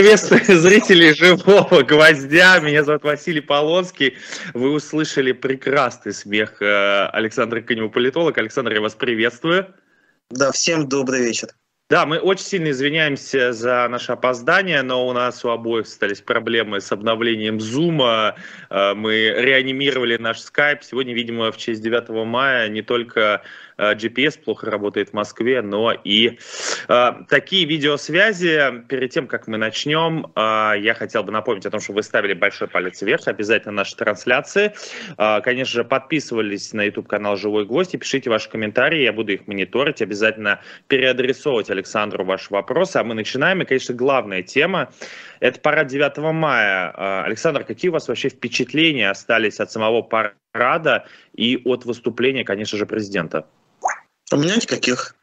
Приветствую зрителей «Живого гвоздя». Меня зовут Василий Полонский. Вы услышали прекрасный смех э, Александра Конева, политолог. Александр, я вас приветствую. Да, всем добрый вечер. Да, мы очень сильно извиняемся за наше опоздание, но у нас у обоих остались проблемы с обновлением Zoom. Э, мы реанимировали наш Skype. Сегодня, видимо, в честь 9 мая не только GPS плохо работает в Москве, но и э, такие видеосвязи. Перед тем, как мы начнем, э, я хотел бы напомнить о том, что вы ставили большой палец вверх, обязательно наши трансляции. Э, конечно же, подписывались на YouTube-канал «Живой гвоздь» и пишите ваши комментарии, я буду их мониторить, обязательно переадресовывать Александру ваши вопросы. А мы начинаем, и, конечно, главная тема – это парад 9 мая. Э, Александр, какие у вас вообще впечатления остались от самого парада и от выступления, конечно же, президента? У меня никаких.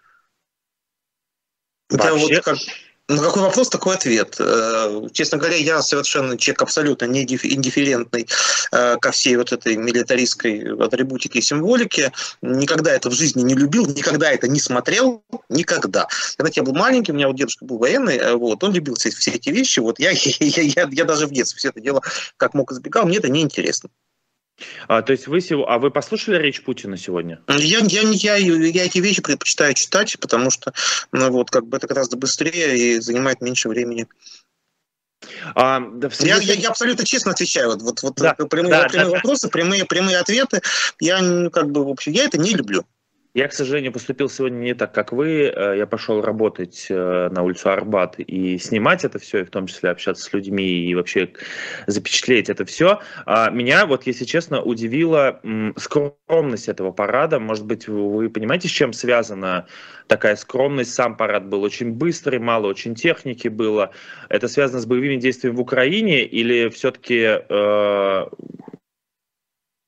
Вообще? Я вот как, ну, какой вопрос, такой ответ. Э, честно говоря, я совершенно человек абсолютно не индифферентный э, ко всей вот этой милитаристской атрибутике и символике. Никогда это в жизни не любил, никогда это не смотрел, никогда. Когда я был маленький, у меня вот дедушка был военный, э, вот, он любил все, все эти вещи. Вот я, я, я, я даже в детстве все это дело как мог избегал, мне это неинтересно. А, то есть вы, а вы послушали речь Путина сегодня? Я, я, я, я эти вещи предпочитаю читать, потому что ну, вот, как бы это гораздо быстрее и занимает меньше времени. А, да, я, я, я абсолютно честно отвечаю. Вот, вот, вот да, прямые, да, прямые да, вопросы, прямые, прямые ответы. Я ну, как бы в общем, я это не люблю. Я, к сожалению, поступил сегодня не так, как вы. Э, я пошел работать э, на улицу Арбат и снимать это все, и в том числе общаться с людьми и вообще запечатлеть это все. А меня, вот если честно, удивила скромность этого парада. Может быть, вы понимаете, с чем связана такая скромность? Сам парад был очень быстрый, мало очень техники было. Это связано с боевыми действиями в Украине или все-таки э,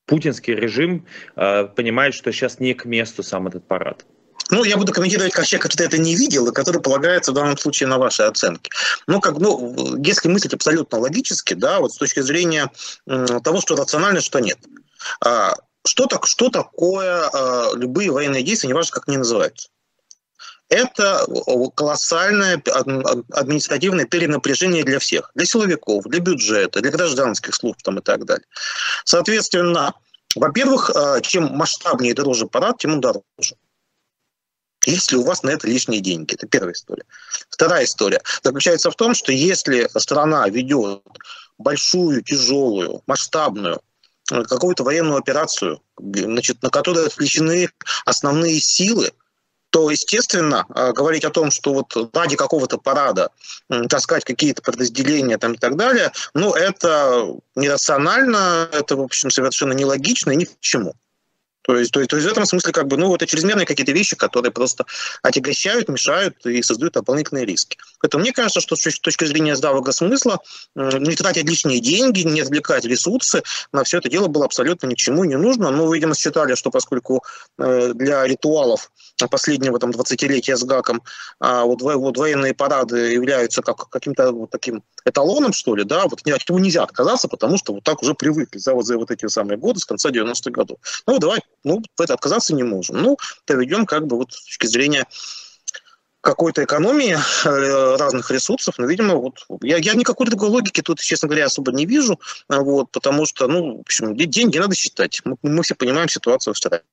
путинский режим э, понимает, что сейчас не к месту сам этот парад? Ну, я буду комментировать как человек, который это не видел, и который полагается в данном случае на ваши оценки. Ну, как, ну, если мыслить абсолютно логически, да, вот с точки зрения того, что рационально, что нет. А, что, так, что такое а, любые военные действия, неважно, как они называются? Это колоссальное административное перенапряжение для всех, для силовиков, для бюджета, для гражданских служб там, и так далее. Соответственно, во-первых, э, чем масштабнее и дороже парад, тем он дороже. Если у вас на это лишние деньги. Это первая история. Вторая история заключается в том, что если страна ведет большую, тяжелую, масштабную э, какую-то военную операцию, значит, на которой отвлечены основные силы, то, естественно, э, говорить о том, что вот ради какого-то парада таскать какие-то подразделения там и так далее, ну, это нерационально, это, в общем, совершенно нелогично и ни к чему. То есть, то, есть, то есть в этом смысле как бы, ну, это чрезмерные какие-то вещи, которые просто отягощают, мешают и создают дополнительные риски. Поэтому мне кажется, что с точки зрения здравого смысла не тратить лишние деньги, не отвлекать ресурсы на все это дело было абсолютно ни к чему не нужно. Ну, видимо, считали, что поскольку э, для ритуалов последнего там 20-летия с ГАКом а вот, вот военные парады являются как каким-то вот таким эталоном, что ли, да, вот от него нельзя отказаться, потому что вот так уже привыкли за вот, за вот эти самые годы с конца 90-х годов. Ну, давай, ну, это отказаться не можем. Ну, проведем как бы вот с точки зрения какой-то экономии э, разных ресурсов, но, видимо, вот я, я никакой другой логики тут, честно говоря, особо не вижу, вот, потому что, ну, в общем, деньги надо считать. Мы, мы все понимаем ситуацию в стране.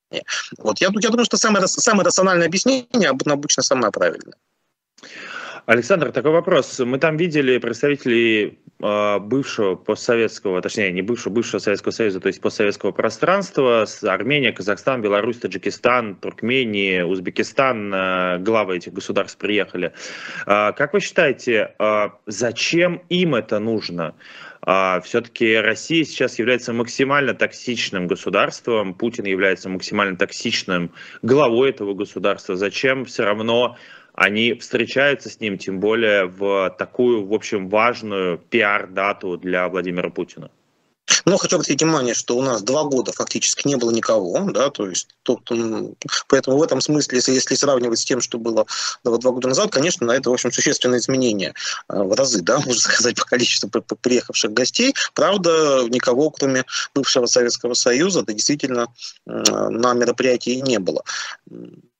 Вот, я, я думаю, что самое, самое рациональное объяснение обычно самое правильное. Александр, такой вопрос. Мы там видели представителей э, бывшего постсоветского, точнее, не бывшего, бывшего Советского Союза, то есть постсоветского пространства, Армения, Казахстан, Беларусь, Таджикистан, Туркмения, Узбекистан, э, главы этих государств приехали. Э, как вы считаете, э, зачем им это нужно? Все-таки Россия сейчас является максимально токсичным государством, Путин является максимально токсичным главой этого государства. Зачем все равно они встречаются с ним, тем более в такую, в общем, важную пиар-дату для Владимира Путина. Но хочу обратить внимание, что у нас два года фактически не было никого, да, то есть тут, поэтому в этом смысле, если, если сравнивать с тем, что было два, два года назад, конечно, на это, в общем, существенное изменение э, в разы, да, можно сказать, по количеству приехавших гостей. Правда, никого, кроме бывшего Советского Союза, да, действительно на мероприятии не было.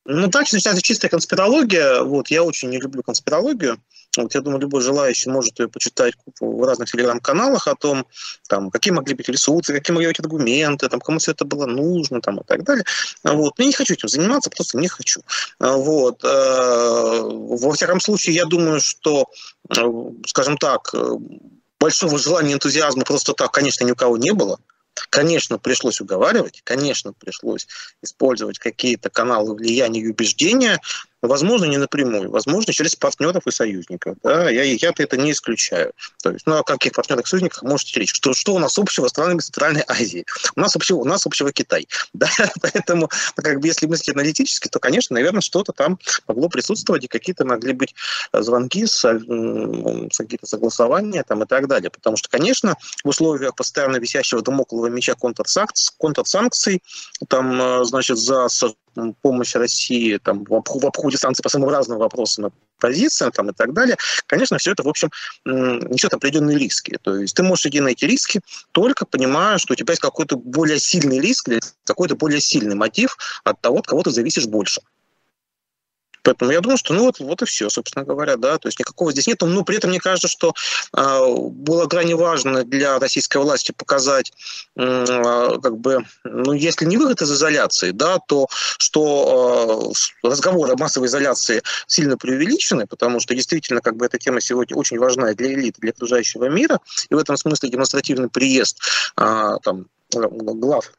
Ну, так начинается чистая конспирология. Вот, я очень не люблю конспирологию. Вот я думаю, любой желающий может ее почитать в разных телеграм-каналах о том, там, какие могли быть ресурсы, какие могли быть аргументы, там, кому все это было нужно там, и так далее. Вот. Я не хочу этим заниматься, просто не хочу. Вот. Э, во всяком случае, я думаю, что, э, скажем так, большого желания, энтузиазма просто так, конечно, ни у кого не было. Конечно, пришлось уговаривать, конечно, пришлось использовать какие-то каналы влияния и убеждения, Возможно, не напрямую, возможно, через партнеров и союзников. Да? Я, я это не исключаю. То есть, ну, о каких партнерах и союзниках можете речь? Что, что у нас общего с странами Центральной Азии? У нас общего, у нас общего Китай. Да? Поэтому, как бы, если мыслить аналитически, то, конечно, наверное, что-то там могло присутствовать, и какие-то могли быть э, звонки, с, какие-то согласования там, и так далее. Потому что, конечно, в условиях постоянно висящего домоклого меча контрсанкций, контрсанкций там, э, значит, за помощь России там, в обходе санкций по самым разным вопросам позициям там, и так далее, конечно, все это, в общем, несет определенные риски. То есть ты можешь идти на эти риски, только понимая, что у тебя есть какой-то более сильный риск, какой-то более сильный мотив от того, от кого ты зависишь больше. Поэтому я думаю, что ну вот, вот и все, собственно говоря, да, то есть никакого здесь нет. Но при этом мне кажется, что э, было крайне важно для российской власти показать, э, как бы, ну если не выход из изоляции, да, то что э, разговоры о массовой изоляции сильно преувеличены, потому что действительно как бы эта тема сегодня очень важна для элиты, для окружающего мира, и в этом смысле демонстративный приезд э, там глав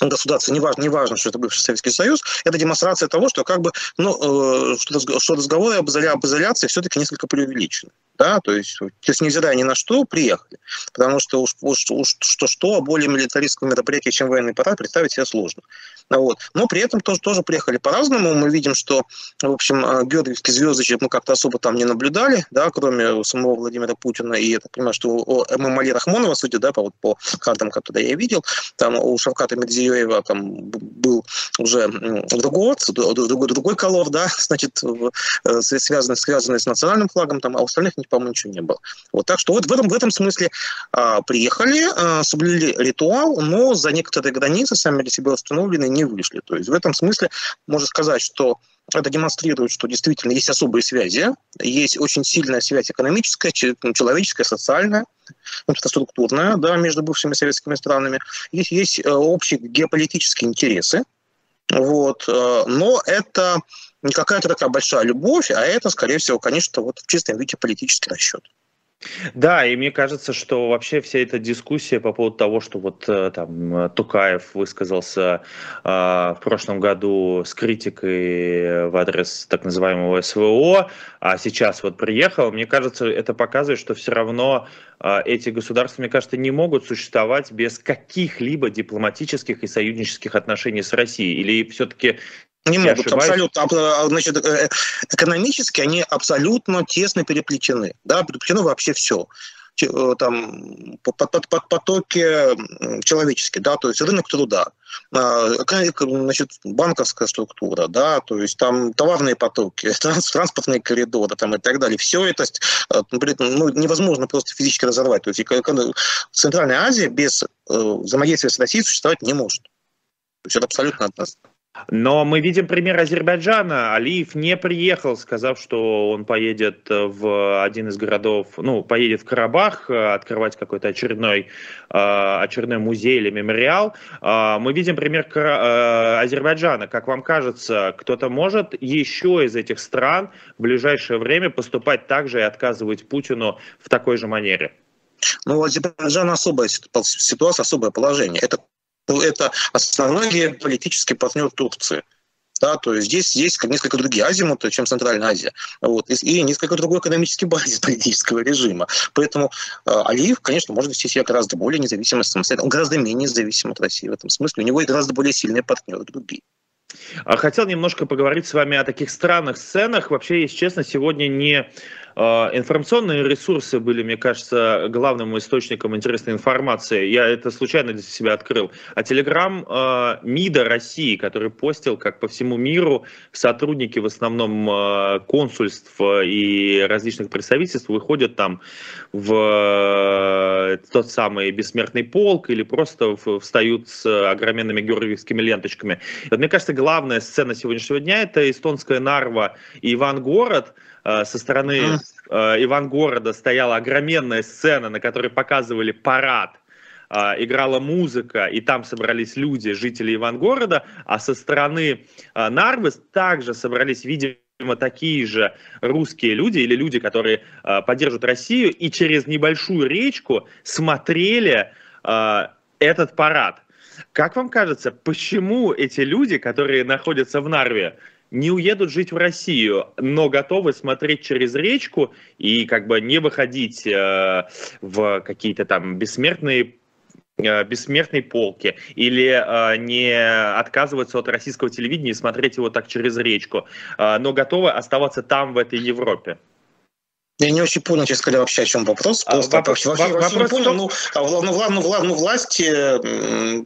государства, неважно, неважно, что это бывший Советский Союз, это демонстрация того, что как бы, ну, э, что, разговоры об, изоляции все-таки несколько преувеличены. Да, то есть, то есть невзирая ни на что, приехали. Потому что уж, уж, уж что-что, а более милитаристское мероприятие, чем военный парад, представить себе сложно. Вот. Но при этом тоже, тоже приехали по-разному. Мы видим, что, в общем, э, георгиевские звездочек мы как-то особо там не наблюдали, да, кроме самого Владимира Путина. И я так понимаю, что у Эмомали Рахмонова, судя да, по, вот, по картам, которые я видел, там у Шавката Медзиёева там был уже другой, другой, другой колор, да, значит, э, связанный, связанный с национальным флагом, там, а у остальных, по-моему, ничего не было. Вот, так что вот в этом, в этом смысле а, приехали, а, соблюли ритуал, но за некоторые границы, сами для себя установленные, не вышли. То есть в этом смысле можно сказать, что это демонстрирует, что действительно есть особые связи, есть очень сильная связь экономическая, человеческая, социальная, инфраструктурная да, между бывшими советскими странами. Есть, есть э, общие геополитические интересы, вот, э, но это не какая-то такая большая любовь, а это, скорее всего, конечно, вот в чистом виде политический расчет. Да, и мне кажется, что вообще вся эта дискуссия по поводу того, что вот э, там Тукаев высказался э, в прошлом году с критикой в адрес так называемого СВО, а сейчас вот приехал, мне кажется, это показывает, что все равно э, эти государства, мне кажется, не могут существовать без каких-либо дипломатических и союзнических отношений с Россией. Или все-таки не могут, абсолютно. А, значит, э, экономически они абсолютно тесно переплетены. Да, переплетено вообще все э, там потоки человеческие, да, то есть рынок труда, а, значит, банковская структура, да, то есть там товарные потоки, транспортные коридоры там и так далее. Все это э, ну, невозможно просто физически разорвать. То есть Центральная Азия без взаимодействия с Россией существовать не может. То есть это абсолютно однозначно. Но мы видим пример Азербайджана. Алиев не приехал, сказав, что он поедет в один из городов, ну, поедет в Карабах э, открывать какой-то очередной, э, очередной музей или мемориал. Э, мы видим пример Азербайджана. Как вам кажется, кто-то может еще из этих стран в ближайшее время поступать так же и отказывать Путину в такой же манере? Ну, у Азербайджана особая ситуация, особое положение. Это это основной геополитический партнер Турции. Да, то есть здесь есть несколько другие азимуты, чем Центральная Азия. Вот, и, несколько другой экономический базис политического режима. Поэтому э, Алиев, конечно, может вести себя гораздо более независимо, самостоятельно. Он гораздо менее зависим от России в этом смысле. У него и гораздо более сильные партнеры другие. А хотел немножко поговорить с вами о таких странных сценах. Вообще, если честно, сегодня не информационные ресурсы были, мне кажется, главным источником интересной информации. Я это случайно для себя открыл. А Телеграм МИДа России, который постил, как по всему миру, сотрудники в основном э, консульств и различных представительств выходят там в э, тот самый бессмертный полк или просто встают с огроменными георгиевскими ленточками. Вот, мне кажется, главная сцена сегодняшнего дня это эстонская Нарва и Ивангород, со стороны Ивангорода стояла огроменная сцена, на которой показывали парад играла музыка, и там собрались люди, жители Ивангорода, а со стороны Нарвы также собрались, видимо, такие же русские люди или люди, которые э, поддерживают Россию, и через небольшую речку смотрели э, этот парад. Как вам кажется, почему эти люди, которые находятся в Нарве, не уедут жить в Россию, но готовы смотреть через речку и как бы не выходить э, в какие-то там бессмертные Э, бессмертной полки или э, не отказываться от российского телевидения и смотреть его так через речку, э, но готовы оставаться там, в этой Европе. Я не очень понял, честно говоря, вообще о чем вопрос. А, Просто вопрос, вообще, вообще вопрос не понял. Ну, а, ну, ну, ну, ну, власти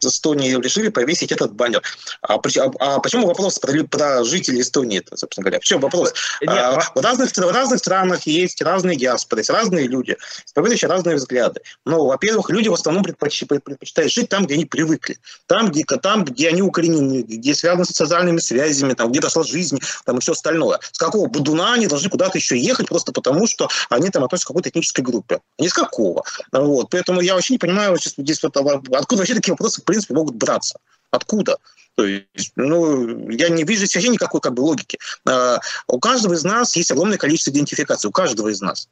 Эстонии решили повесить этот баннер. А, а, а почему вопрос про, про жителей Эстонии, это, собственно говоря? В чем вопрос? Нет, а, в, разных, в разных странах есть разные диаспоры, есть разные люди, исповедующие разные взгляды. Ну, во-первых, люди в основном предпочитают, предпочитают жить там, где они привыкли. Там, где, там, где они укоренены, где связаны с социальными связями, там, где дошла жизнь, там, и все остальное. С какого будуна они должны куда-то еще ехать просто потому, что что они там относятся к какой-то этнической группе. Ни с какого. Вот. Поэтому я вообще не понимаю, здесь вот, откуда вообще такие вопросы, в принципе, могут браться. Откуда? То есть, ну, я не вижу вообще никакой как бы логики. Uh, у каждого из нас есть огромное количество идентификаций, у каждого из нас.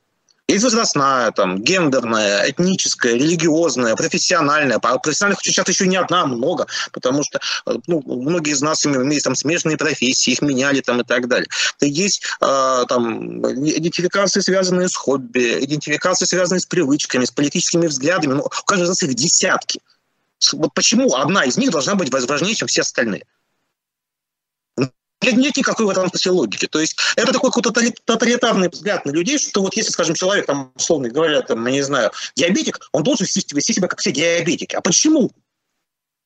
Есть возрастная, там, гендерная, этническая, религиозная, профессиональная. А профессиональных сейчас еще не одна, много, потому что э, ну, многие из нас имеют там смежные профессии, их меняли там и так далее. То есть э, там идентификации, связанные с хобби, идентификации, связанные с привычками, с политическими взглядами. Ну, у каждого из нас их десятки. Вот почему одна из них должна быть важнее, чем все остальные? Нет, нет никакой в этом смысле логики. То есть это такой какой-то тоталитарный взгляд на людей, что вот если, скажем, человек, там, условно говоря, там, я не знаю, диабетик, он должен вести, себя как все диабетики. А почему?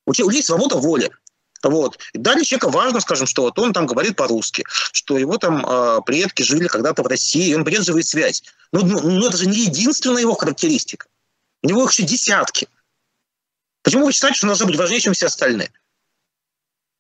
У людей свобода воли. Вот. Далее человека важно, скажем, что вот он там говорит по-русски, что его там э, предки жили когда-то в России, и он поддерживает связь. Ну, ну, ну, это же не единственная его характеристика. У него их еще десятки. Почему вы считаете, что он должен быть важнее, чем все остальные?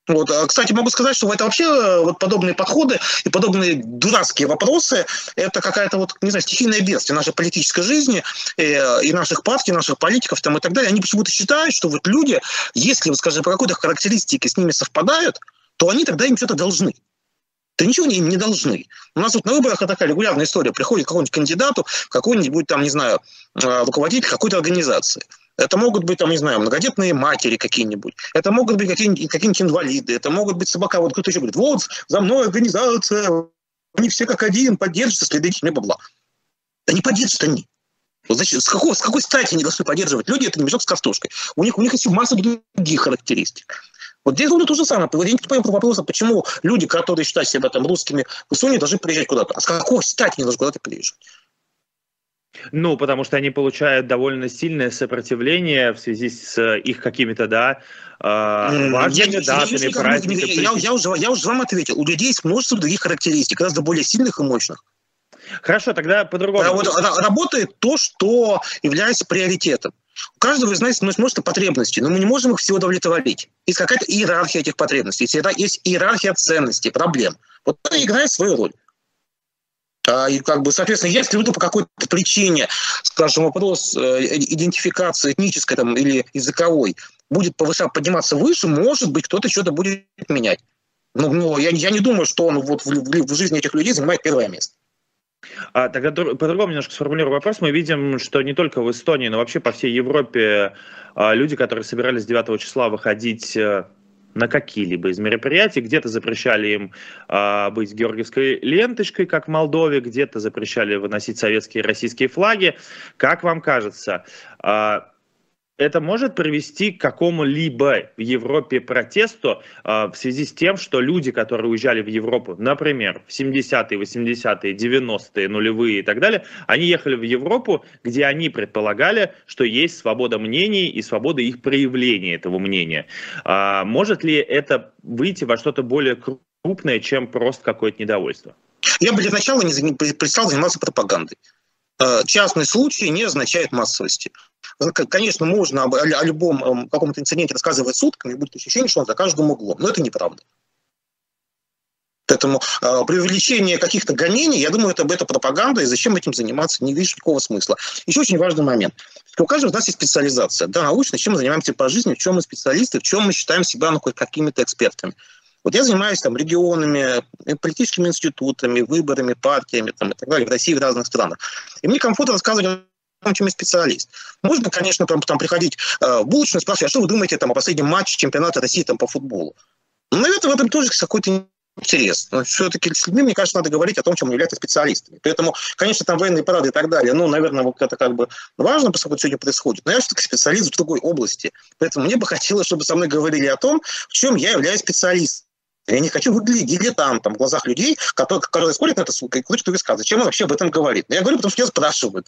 Вот. А, кстати, могу сказать, что это вообще э, вот подобные подходы и подобные дурацкие вопросы – это какая-то вот, не знаю, стихийная бедствие нашей политической жизни и, э, и наших партий, наших политиков там, и так далее. Они почему-то считают, что вот люди, если, вот, скажем, по какой-то характеристике с ними совпадают, то они тогда им что-то должны. Ты ничего им не должны. У нас вот на выборах такая регулярная история. Приходит какой-нибудь кандидату, какой-нибудь там, не знаю, э, руководитель какой-то организации – это могут быть, там, не знаю, многодетные матери какие-нибудь. Это могут быть какие-нибудь, какие инвалиды. Это могут быть собака. Вот кто-то еще говорит, вот, за мной организация, они все как один поддерживают следующими бабла. Да не поддержат они. Вот значит, с, какого, с какой стати они должны поддерживать люди, это не мешок с картошкой. У них, у них есть масса других характеристик. Вот здесь будет то же самое. Я не понимаю вопроса, почему люди, которые считают себя там русскими в Эстонии, должны приезжать куда-то. А с какой стати они должны куда-то приезжать? Ну, потому что они получают довольно сильное сопротивление в связи с э, их какими-то, да, э, важными я, датами, праздниками. Я, я, уже, я уже вам ответил. У людей есть множество других характеристик, гораздо более сильных и мощных. Хорошо, тогда по-другому. Вот, работает то, что является приоритетом. У каждого из нас есть множество потребностей, но мы не можем их все удовлетворить. Есть какая-то иерархия этих потребностей, есть иерархия ценностей, проблем. Вот это играет свою роль. А, и как бы, соответственно, если вдруг по какой-то причине, скажем, вопрос э, идентификации этнической там, или языковой будет повышать, подниматься выше, может быть, кто-то что-то будет менять. Ну, ну я, я не думаю, что он вот в, в, в жизни этих людей занимает первое место. А, тогда по-другому немножко сформулирую вопрос. Мы видим, что не только в Эстонии, но вообще по всей Европе а, люди, которые собирались 9 числа выходить э, на какие-либо из мероприятий. Где-то запрещали им э, быть георгиевской ленточкой, как в Молдове, где-то запрещали выносить советские и российские флаги. Как вам кажется, э, это может привести к какому-либо в Европе протесту э, в связи с тем, что люди, которые уезжали в Европу, например, в 70-е, 80-е, 90-е, нулевые и так далее, они ехали в Европу, где они предполагали, что есть свобода мнений и свобода их проявления этого мнения. Э, может ли это выйти во что-то более крупное, чем просто какое-то недовольство? Я бы для начала не перестал заниматься пропагандой. Э, частный случай не означает массовости. Конечно, можно о любом эм, каком-то инциденте рассказывать сутками, будет ощущение, что он за каждым углом, но это неправда. Поэтому э, при увеличении каких-то гонений, я думаю, это, это пропаганда, и зачем этим заниматься, не вижу никакого смысла. Еще очень важный момент. У каждого из нас есть специализация. Да, научно, чем мы занимаемся по жизни, в чем мы специалисты, в чем мы считаем себя ну, какими-то экспертами. Вот я занимаюсь там регионами, э, политическими институтами, выборами, партиями там, и так далее в России в разных странах. И мне комфортно рассказывать том, чем я специалист. Можно, конечно, там, там приходить э, в булочную спрашивать, а что вы думаете там, о последнем матче чемпионата России там, по футболу? Ну, наверное, в этом тоже какой-то интерес. Но все-таки с людьми, мне кажется, надо говорить о том, чем являются специалистами. Поэтому, конечно, там военные парады и так далее, ну, наверное, вот это как бы важно, поскольку сегодня происходит. Но я все-таки специалист в другой области. Поэтому мне бы хотелось, чтобы со мной говорили о том, в чем я являюсь специалистом. Я не хочу выглядеть дилетантом в глазах людей, которые, которые смотрят на это, кто высказывает. Зачем он вообще об этом говорит? Я говорю, потому что меня спрашивают.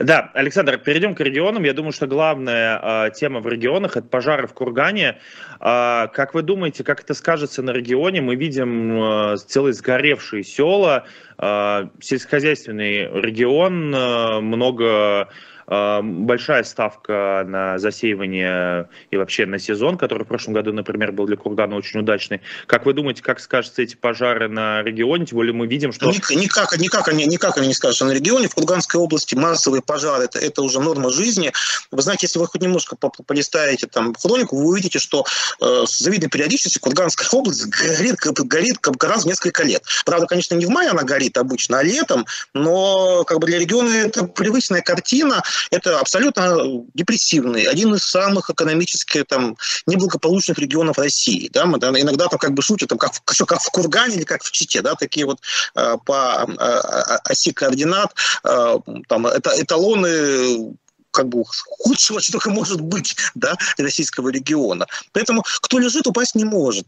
Да, Александр, перейдем к регионам. Я думаю, что главная э, тема в регионах – это пожары в Кургане. Э, как вы думаете, как это скажется на регионе? Мы видим э, целые сгоревшие села, э, сельскохозяйственный регион, э, много большая ставка на засеивание и вообще на сезон, который в прошлом году, например, был для Кургана очень удачный. Как вы думаете, как скажутся эти пожары на регионе? Тем более мы видим, что... Никак, никак, они, никак они не скажутся на регионе. В Курганской области массовые пожары это, это уже норма жизни. Вы знаете, если вы хоть немножко полистаете там хронику, вы увидите, что э, с завидной периодичностью Курганская область горит, горит как раз в несколько лет. Правда, конечно, не в мае она горит обычно, а летом, но как бы для региона это привычная картина это абсолютно депрессивный, один из самых экономически там, неблагополучных регионов России. Да? Мы, да, иногда там как бы шутят, там, как, что, как в Кургане или как в Чите, да, такие вот э, по э, оси координат, э, там, это эталоны как бы худшего, что только может быть, да, российского региона. Поэтому кто лежит, упасть не может.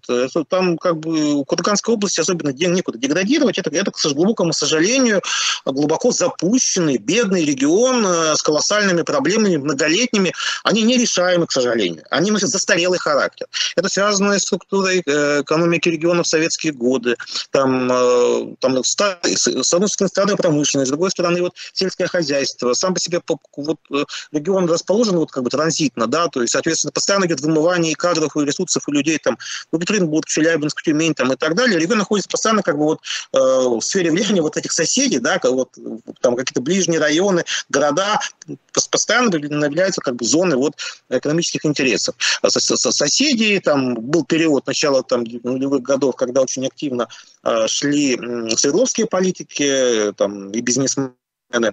Там как бы у Курганской области особенно некуда деградировать. Это, это, к глубокому сожалению, глубоко запущенный, бедный регион э, с колоссальными проблемами, многолетними. Они нерешаемы, к сожалению. Они носят застарелый характер. Это связано с структурой э, экономики региона в советские годы. Там, э, там с одной стороны, промышленность, с другой стороны, вот сельское хозяйство. Сам по себе вот, регион расположен вот как бы транзитно, да, то есть, соответственно, постоянно идет вымывание и кадров, и ресурсов, и людей там в Екатеринбург, Челябинск, Тюмень там и так далее. Регион находится постоянно как бы вот э, в сфере влияния вот этих соседей, да, как вот там какие-то ближние районы, города, постоянно являются как бы зоны вот экономических интересов. Соседи, там был период начала там нулевых годов, когда очень активно э, шли свердловские политики, там и бизнесмены, Э,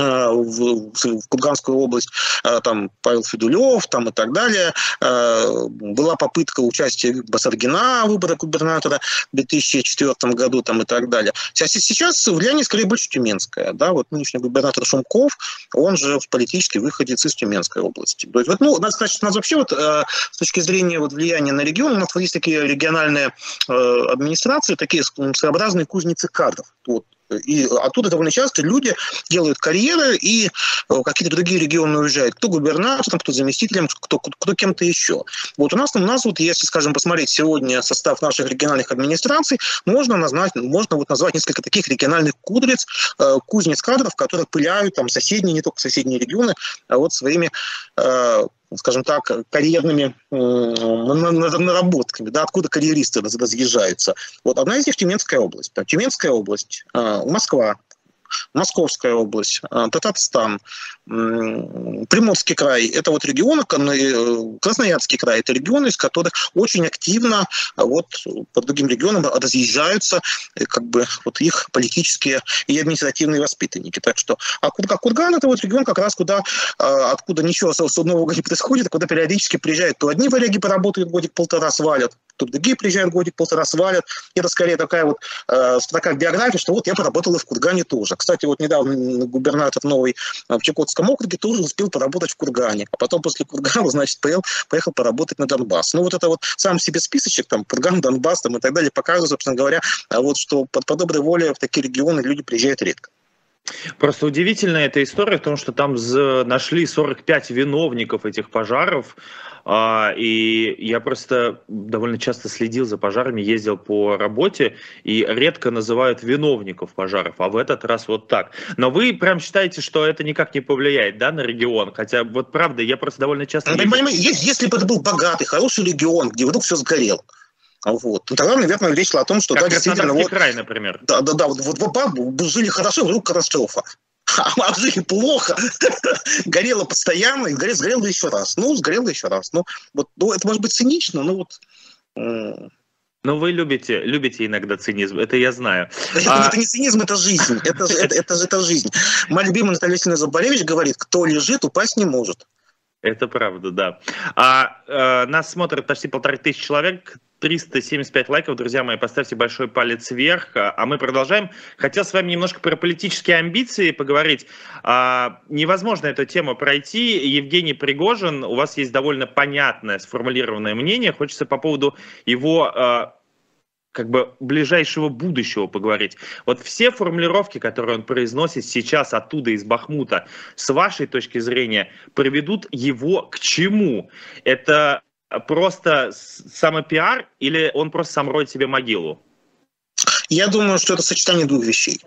в, в Курганскую область, э, там Павел Федулев там и так далее. Э, была попытка участия Басаргина в выборах губернатора в 2004 году там и так далее. Сейчас влияние скорее больше тюменское. Да? Вот нынешний губернатор Шумков, он же в политический выходец из Тюменской области. То есть, вот, ну, что у нас вообще вот, с точки зрения вот, влияния на регион, у нас есть такие региональные администрации, такие своеобразные кузницы кадров. Вот и оттуда довольно часто люди делают карьеры и э, какие-то другие регионы уезжают. Кто губернатором, кто заместителем, кто, кто, кто кем-то еще. Вот у нас, у нас вот, если, скажем, посмотреть сегодня состав наших региональных администраций, можно назвать, можно вот назвать несколько таких региональных кудриц, э, кузнец кадров, которые пыляют там соседние, не только соседние регионы, а вот своими э, скажем так, карьерными наработками, да, откуда карьеристы разъезжаются. Вот одна из них Тюменская область. Тюменская область, а, Москва, Московская область, а, Татарстан, Приморский край – это вот регионы, э, Красноярский край – это регионы, из которых очень активно а, вот по другим регионам разъезжаются э, как бы вот их политические и административные воспитанники. Так что, а Курган – это вот регион как раз, куда, откуда ничего особенного не происходит, куда периодически приезжают. То одни варяги поработают годик-полтора свалят, тут другие приезжают годик-полтора свалят. И это скорее такая вот э, строка в биографии, что вот я поработал и в Кургане тоже. Кстати, вот недавно губернатор новый э, в Чукотском округе тоже успел поработать в Кургане. А потом после Кургана, значит, поехал, поехал поработать на Донбасс. Ну вот это вот сам себе списочек, там, Курган, Донбасс там, и так далее, показывает, собственно говоря, а вот что по, по доброй воле в такие регионы люди приезжают редко. Просто удивительная эта история в том, что там нашли 45 виновников этих пожаров, а, и я просто довольно часто следил за пожарами, ездил по работе, и редко называют виновников пожаров, а в этот раз вот так. Но вы прям считаете, что это никак не повлияет да, на регион? Хотя вот правда, я просто довольно часто... Если бы это был богатый, хороший регион, где вдруг все сгорело, Вот. Ну, тогда, наверное, речь шла о том, что как да, действительно... Вот, край, например. Да, да, да. Вот, вот, вот жили хорошо, вдруг катастрофа. А жили плохо, горело постоянно, и сгорело, сгорело еще раз. Ну, сгорело еще раз. Ну, вот, ну, это может быть цинично, но вот... Но вы любите, любите иногда цинизм, это я знаю. Это, а... это не цинизм, это жизнь. Это, это, это, это жизнь. Моя любимая Наталья Васильевна Заболевич говорит, кто лежит, упасть не может. Это правда, да. А э, нас смотрят почти полторы тысячи человек, 375 лайков, друзья мои, поставьте большой палец вверх, а мы продолжаем. Хотел с вами немножко про политические амбиции поговорить. А, невозможно эту тему пройти. Евгений Пригожин, у вас есть довольно понятное, сформулированное мнение. Хочется по поводу его а, как бы ближайшего будущего поговорить. Вот все формулировки, которые он произносит сейчас оттуда, из Бахмута, с вашей точки зрения, приведут его к чему? Это просто самопиар или он просто сам роет себе могилу? Я думаю, что это сочетание двух вещей.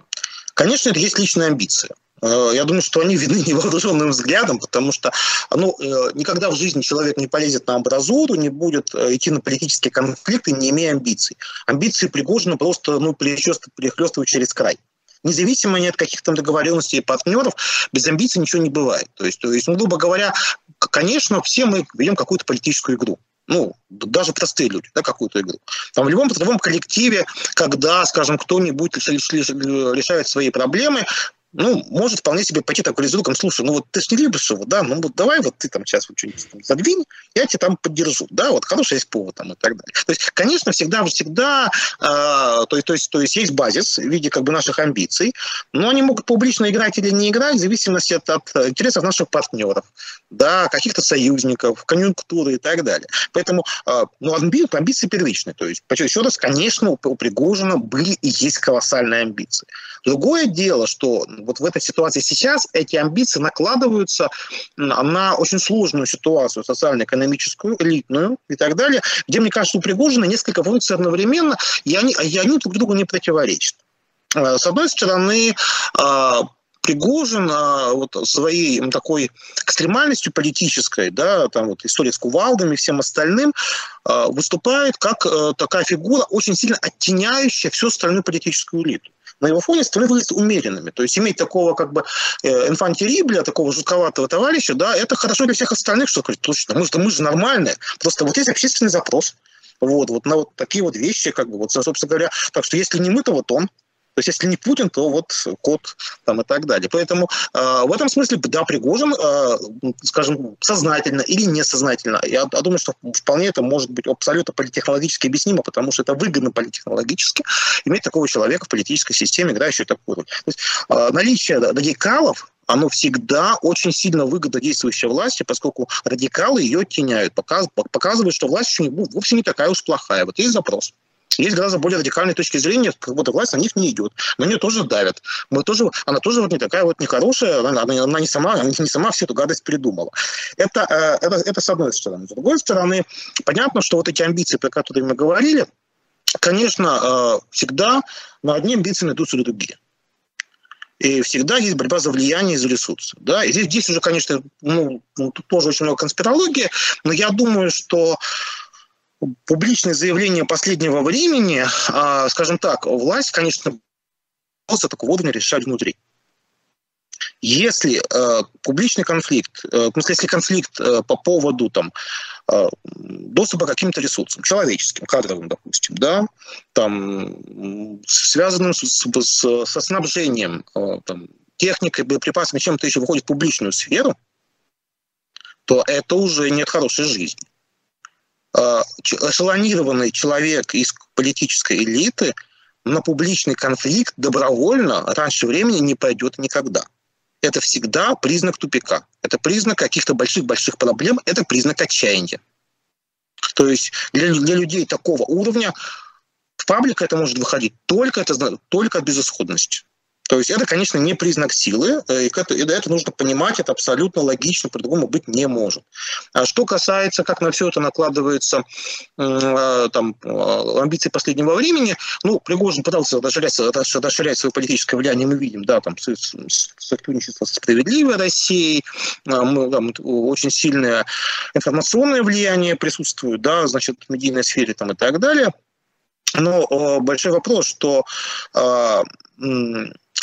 Конечно, это есть личная амбиция. Э, я думаю, что они видны невооруженным взглядом, потому что ну, э, никогда в жизни человек не полезет на амбразуру, не будет э, идти на политические конфликты, не имея амбиций. Амбиции Пригожина просто ну, перехлестывают через край независимо ни от каких там договоренностей и партнеров, без амбиций ничего не бывает. То есть, то есть, ну, грубо говоря, конечно, все мы ведем какую-то политическую игру ну, даже простые люди, да, какую-то игру. Там в любом трудовом коллективе, когда, скажем, кто-нибудь решает свои проблемы, ну, может вполне себе пойти такой результат, слушай, ну вот ты же не любишь его, да, ну вот давай вот ты там сейчас вот что-нибудь там задвинь, я тебя там поддержу, да, вот хороший есть повод там и так далее. То есть, конечно, всегда, всегда, э, то, есть, то, есть, то есть есть базис в виде как бы наших амбиций, но они могут публично играть или не играть в зависимости от, от интересов наших партнеров, да, каких-то союзников, конъюнктуры и так далее. Поэтому, э, ну, амби, амбиции первичные. То есть, еще раз, конечно, у, у Пригожина были и есть колоссальные амбиции. Другое дело, что вот в этой ситуации сейчас эти амбиции накладываются на очень сложную ситуацию социально-экономическую, элитную и так далее, где, мне кажется, у Пригожина несколько функций одновременно, и они, и они друг другу не противоречат. Э, с одной стороны, э, Пригожин а, вот своей такой экстремальностью политической, да, там вот история с кувалдами и всем остальным, выступает как такая фигура, очень сильно оттеняющая всю остальную политическую элиту на его фоне выглядят умеренными. То есть иметь такого как бы э, инфантерибля, такого жутковатого товарища, да, это хорошо для всех остальных, что говорит, точно, мы же, мы же нормальные. Просто вот есть общественный запрос. Вот, вот на вот такие вот вещи, как бы, вот, собственно говоря, так что если не мы, то вот он. То есть, если не Путин, то вот кот там и так далее. Поэтому э, в этом смысле, да, Пригожин, э, скажем, сознательно или несознательно, я, я думаю, что вполне это может быть абсолютно политтехнологически объяснимо, потому что это выгодно политтехнологически иметь такого человека в политической системе, играющего такую роль. То есть э, наличие радикалов оно всегда очень сильно выгодно действующей власти, поскольку радикалы ее оттеняют, показывают, что власть вовсе не такая уж плохая. Вот есть запрос. Есть гораздо более радикальные точки зрения, как будто власть на них не идет. На нее тоже давят. Мы тоже, она тоже вот не такая вот нехорошая, она, она, она не, сама, она не сама всю эту гадость придумала. Это, э, это, это с одной стороны. С другой стороны, понятно, что вот эти амбиции, про которые мы говорили, конечно, э, всегда на одни амбиции найдутся другие. И всегда есть борьба за влияние и за ресурсы. Да? И здесь, здесь уже, конечно, ну, тут тоже очень много конспирологии, но я думаю, что публичные заявления последнего времени, а, скажем так, власть, конечно, за такого уровня решать внутри. Если э, публичный конфликт, э, в смысле, если конфликт э, по поводу там, э, доступа к каким-то ресурсам, человеческим, кадровым, допустим, да, там, связанным с, с, со снабжением э, там, техникой, боеприпасами, чем-то еще выходит в публичную сферу, то это уже нет хорошей жизни. Эшелонированный человек из политической элиты на публичный конфликт добровольно раньше времени не пойдет никогда. Это всегда признак тупика. Это признак каких-то больших-больших проблем. Это признак отчаяния. То есть для, для людей такого уровня в паблик это может выходить только, это, только от безысходности. То есть это, конечно, не признак силы, э, и это, это нужно понимать, это абсолютно логично, по-другому быть не может. А что касается, как на все это накладывается э, там, э, амбиции последнего времени, ну, Пригожин пытался расширять, расширять свое политическое влияние, мы видим, да, там, сотрудничество со справедливой Россией, там, очень сильное информационное влияние присутствует, да, значит, в медийной сфере там, и так далее. Но большой вопрос, что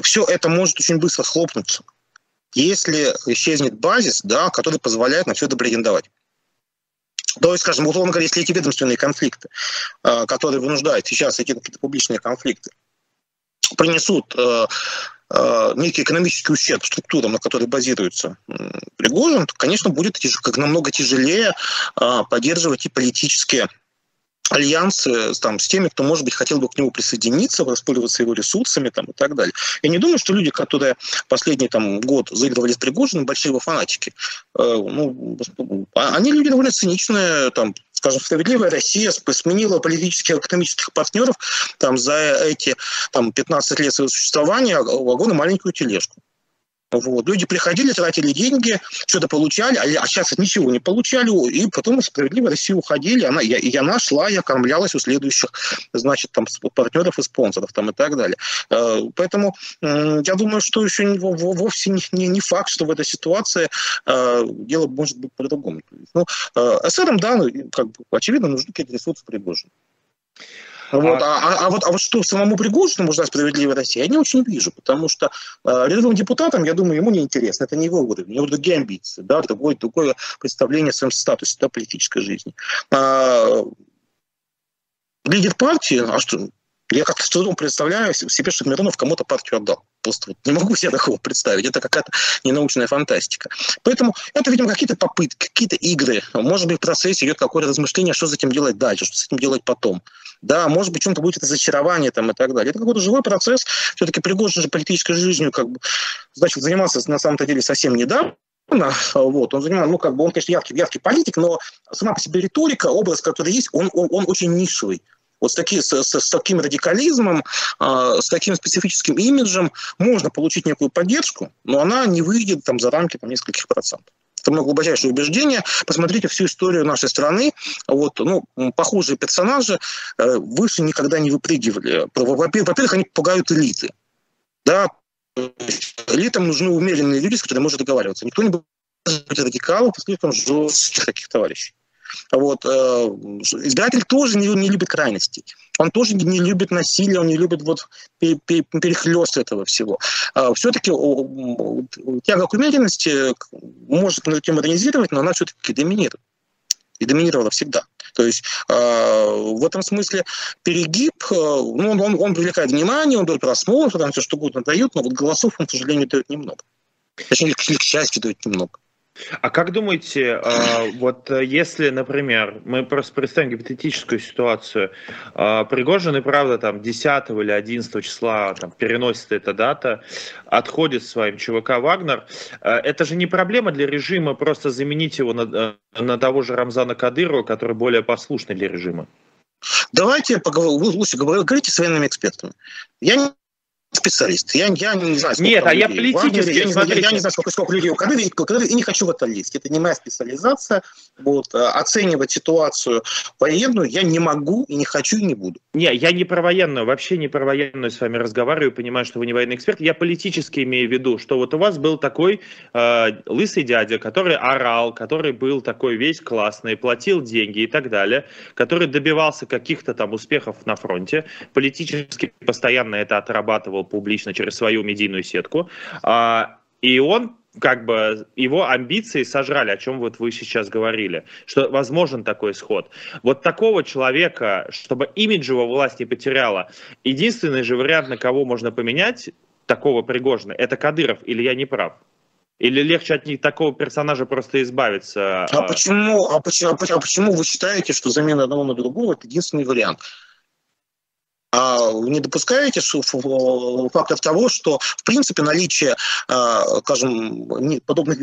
все это может очень быстро схлопнуться, если исчезнет базис, да, который позволяет на все это претендовать. То есть, скажем, условно говоря, если эти ведомственные конфликты, э, которые вынуждают сейчас эти какие-то публичные конфликты, принесут э, э, некий экономический ущерб структурам, на которых базируется Пригожин, то, конечно, будет как намного тяжелее поддерживать и политические альянсы там, с теми, кто, может быть, хотел бы к нему присоединиться, воспользоваться его ресурсами там, и так далее. Я не думаю, что люди, которые последний там, год заигрывали с Пригожиным, большие его фанатики. Э, ну, а, они люди довольно циничные, там, скажем, справедливая Россия сменила политических и экономических партнеров там, за эти там, 15 лет своего существования вагон и маленькую тележку. Вот. Люди приходили, тратили деньги, что-то получали, а, а сейчас ничего не получали, и потом из справедливой России уходили. Она, я, и она шла, я кормлялась у следующих, значит, там, партнеров и спонсоров там, и так далее. Э, поэтому я думаю, что еще вовсе не, не, не факт, что в этой ситуации э, дело может быть по-другому. Ну, э, СРМ, да, ну, как бы, очевидно, нужны какие-то ресурсы Пригожина. Вот. А, а, а, вот, а вот что самому Пригожину нужна справедливая Россия, я не очень вижу, потому что э, рядовым депутатам, я думаю, ему не интересно, это не его уровень, у него другие амбиции, да, другое, другое представление о своем статусе да, политической жизни. А, лидер партии, а что, я как-то с трудом представляю себе, что Миронов кому-то партию отдал. Просто вот не могу себе такого представить. Это какая-то ненаучная фантастика. Поэтому это, видимо, какие-то попытки, какие-то игры. Может быть, в процессе идет какое-то размышление, что с этим делать дальше, что с этим делать потом. Да, может быть, чем-то будет разочарование там и так далее. Это какой-то живой процесс. Все-таки Пригожин же политической жизнью как бы, значит, занимался на самом-то деле совсем недавно. Вот, он занимал, ну, как бы, он, конечно, яркий, яркий политик, но сама по себе риторика, образ, который есть, он, он, он очень нишевый. Вот с, таки, с, с, с таким радикализмом, э, с таким специфическим имиджем можно получить некую поддержку, но она не выйдет там, за рамки там, нескольких процентов. Это мое глубочайшее убеждение. Посмотрите всю историю нашей страны. Вот, ну, похожие персонажи э, выше никогда не выпрыгивали. Во-первых, они пугают элиты. Да, элитам нужны умеренные люди, с которыми можно договариваться. Никто не будет радикалов, слишком жестких таких товарищей. Вот. Э, избиратель тоже не, не любит крайностей. Он тоже не, любит насилие, он не любит вот перехлест этого всего. А все-таки тяга к умеренности может модернизировать, но она все-таки доминирует. И доминировала всегда. То есть э, в этом смысле перегиб, э, ну, он, он, он привлекает внимание, он дает просмотр, там все что угодно дает, но вот голосов он, к сожалению, дает немного. Точнее, к, к счастью, дает немного. А как думаете, а, вот э, если, например, мы просто представим гипотетическую ситуацию, а, Пригожин и правда там 10 или 11 числа там, переносит эта дата, отходит своим ЧВК Вагнер, э, это же не проблема для режима просто заменить его на, э, на того же Рамзана Кадырова, который более послушный для режима? Давайте поговорим, лучше говорите с военными экспертами. Я не специалист. Я, я не знаю, сколько Нет, а я политически, я, знаю, я, я не знаю, сколько, сколько людей у Кадырова, и, и не хочу в это лезть. Это не моя специализация. Вот, э, оценивать ситуацию военную я не могу, и не хочу, и не буду. Не, я не про военную, вообще не про военную с вами разговариваю, понимаю, что вы не военный эксперт. Я политически имею в виду, что вот у вас был такой э, лысый дядя, который орал, который был такой весь классный, платил деньги и так далее, который добивался каких-то там успехов на фронте, политически постоянно это отрабатывал высказывал публично через свою медийную сетку. А, и он как бы его амбиции сожрали, о чем вот вы сейчас говорили, что возможен такой исход. Вот такого человека, чтобы имидж его власть не потеряла, единственный же вариант, на кого можно поменять такого Пригожина, это Кадыров, или я не прав? Или легче от такого персонажа просто избавиться? А, а почему, а почему, а почему вы считаете, что замена одного на другого это единственный вариант? А не допускаете фактов того, что, в принципе, наличие, а, скажем, подобных,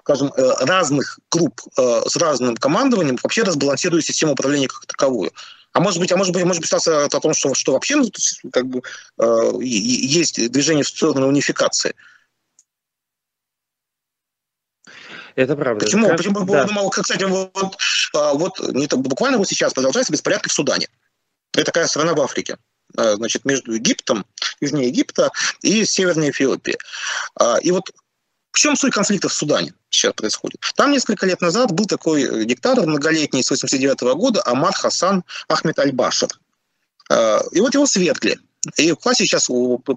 скажем, э, разных групп э, с разным командованием вообще разбалансирует систему управления как таковую? А может быть, а может быть, может быть, ситуация о том, что, что вообще ну, как бы, э, есть движение в сторону унификации. Это правда. Почему? Как... Почему? Да. Кстати, вот, а, вот не, буквально вот сейчас продолжаются беспорядки в Судане. Это такая страна в Африке. А, значит, между Египтом, южнее Египта и Северной Эфиопией. А, и вот в чем суть конфликта в Судане сейчас происходит? Там несколько лет назад был такой э, диктатор многолетний с 89 года Амар Хасан Ахмед Аль-Башир. И вот его свергли. И в классе сейчас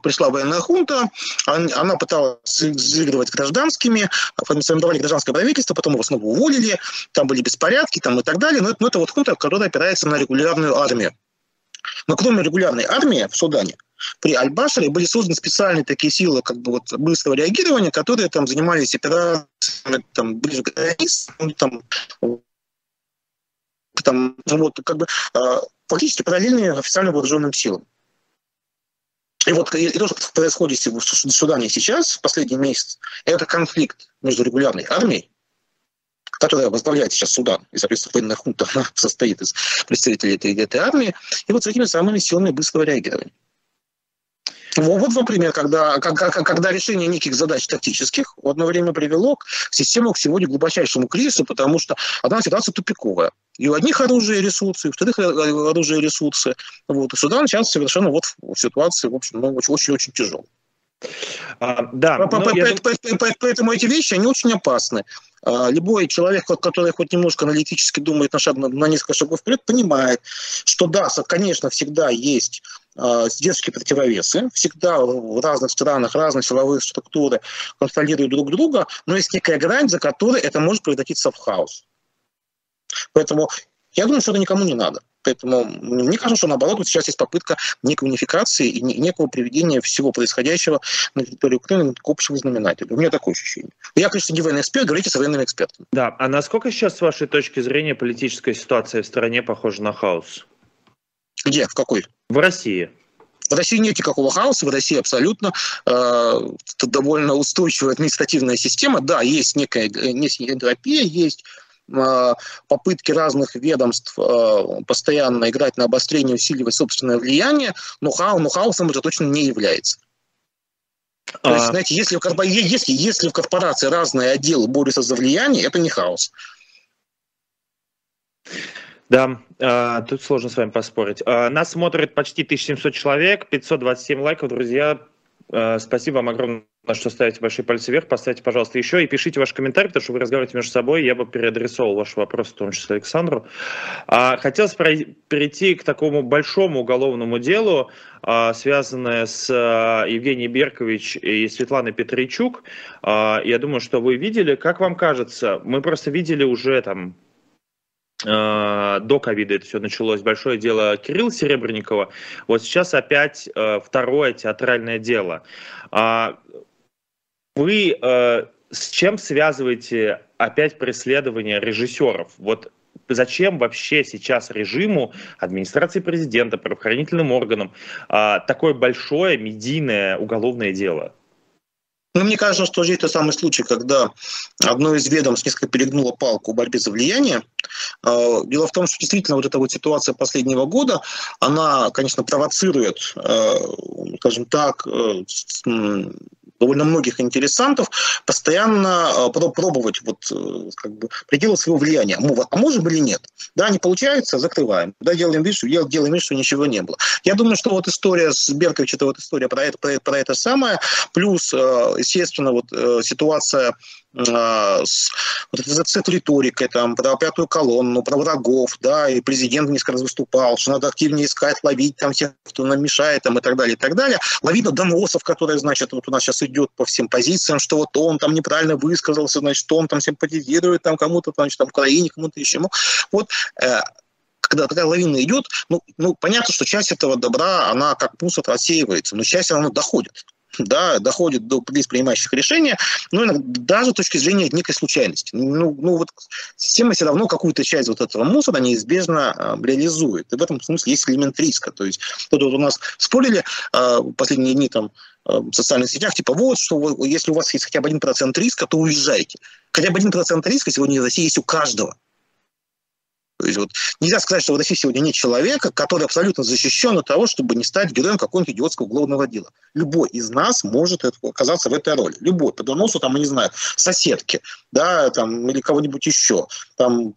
пришла военная хунта, она пыталась заигрывать гражданскими, формировали гражданское правительство, потом его снова уволили, там были беспорядки там, и так далее. Но это, но это вот хунта, которая опирается на регулярную армию. Но кроме регулярной армии в Судане, при Аль-Башаре были созданы специальные такие силы как бы вот быстрого реагирования, которые там занимались операциями там, ближе к границе, ну, там, там, вот, как бы, а, фактически параллельные официальным вооруженным силам. И вот и то, что происходит в Судане сейчас, в последний месяц, это конфликт между регулярной армией, которая возглавляет сейчас Судан, и, соответственно, военная хунта она состоит из представителей этой, этой армии, и вот с этими самыми силами быстрого реагирования. Вот, например, когда, когда, решение неких задач тактических в одно время привело к систему к сегодня глубочайшему кризису, потому что одна ситуация тупиковая. И у одних оружия ресурсы, и у вторых оружия ресурсы. Вот. И Судан сейчас совершенно вот в ситуации, в общем, ну, очень-очень тяжелой. А, да, я... Поэтому эти вещи, они очень опасны. А, любой человек, который хоть немножко аналитически думает на, шаг, на несколько шагов вперед, понимает, что да, конечно, всегда есть а, сдержки противовесы. Всегда в разных странах разные силовые структуры контролируют друг друга, но есть некая грань, за которой это может превратиться в хаос. Поэтому я думаю, что это никому не надо. Поэтому мне кажется, что наоборот, вот сейчас есть попытка некой унификации и некого приведения всего происходящего на территории Украины к общему знаменателю. У меня такое ощущение. Я, конечно, не военный эксперт, говорите с военными экспертами. Да, а насколько сейчас, с вашей точки зрения, политическая ситуация в стране похожа на хаос? Где? В какой? В России. В России нет никакого хаоса, в России абсолютно э, довольно устойчивая административная система. Да, есть некая, некая энтропия, есть э, попытки разных ведомств э, постоянно играть на обострение, усиливать собственное влияние, но, хаос, но хаосом это точно не является. То есть, а. знаете, если, если, если в корпорации разные отделы борются за влияние, это не хаос. Да, а, тут сложно с вами поспорить. А, нас смотрит почти 1700 человек, 527 лайков, друзья. А, спасибо вам огромное, что ставите большие пальцы вверх. Поставьте, пожалуйста, еще и пишите ваши комментарии, потому что вы разговариваете между собой. Я бы переадресовал ваш вопрос, в том числе Александру. Хотелось перейти к такому большому уголовному делу, связанное с Евгением Беркович и Светланой Петричук. Я думаю, что вы видели. Как вам кажется, мы просто видели уже там Э, до ковида это все началось, большое дело Кирилла Серебренникова. Вот сейчас опять э, второе театральное дело. А вы э, с чем связываете опять преследование режиссеров? Вот зачем вообще сейчас режиму, администрации президента, правоохранительным органам такое большое медийное уголовное дело? Ну, мне кажется, что здесь тот самый случай, когда одно из ведомств несколько перегнуло палку в борьбе за влияние. А, дело в том, что действительно вот эта вот ситуация последнего года, она, конечно, провоцирует, а, скажем так, э, довольно многих интересантов постоянно э, пробовать вот э, как бы пределы своего влияния. А можем или нет? Да, не получается, закрываем. Да, делаем вид, что, делаем вид, что ничего не было. Я думаю, что вот история с Берковичем, это вот история про это, про, про это самое, плюс, э, естественно, вот ситуация с, вот эта, с этой риторикой, там, про пятую колонну, про врагов, да, и президент несколько раз выступал, что надо активнее искать, ловить там всех, кто нам мешает, там, и так далее, и так далее. Лавина доносов, которые, значит, вот у нас сейчас идет по всем позициям, что вот он там неправильно высказался, значит, он там симпатизирует там кому-то, значит, там, Украине, кому-то еще. Вот э, когда такая лавина идет, ну, ну, понятно, что часть этого добра, она как мусор рассеивается, но часть она доходит да, доходит до лиц, принимающих решения, иногда, даже с точки зрения некой случайности. Ну, ну вот система все равно какую-то часть вот этого мусора неизбежно э, реализует. И в этом смысле есть элемент риска. То есть тут вот у нас спорили э, последние дни там в социальных сетях, типа вот, что если у вас есть хотя бы один процент риска, то уезжайте. Хотя бы один процент риска сегодня в России есть у каждого. То есть вот нельзя сказать, что в России сегодня нет человека, который абсолютно защищен от того, чтобы не стать героем какого-нибудь идиотского уголовного дела. Любой из нас может оказаться в этой роли. Любой. По доносу, там, я не знаю, соседки, да, там, или кого-нибудь еще. Там,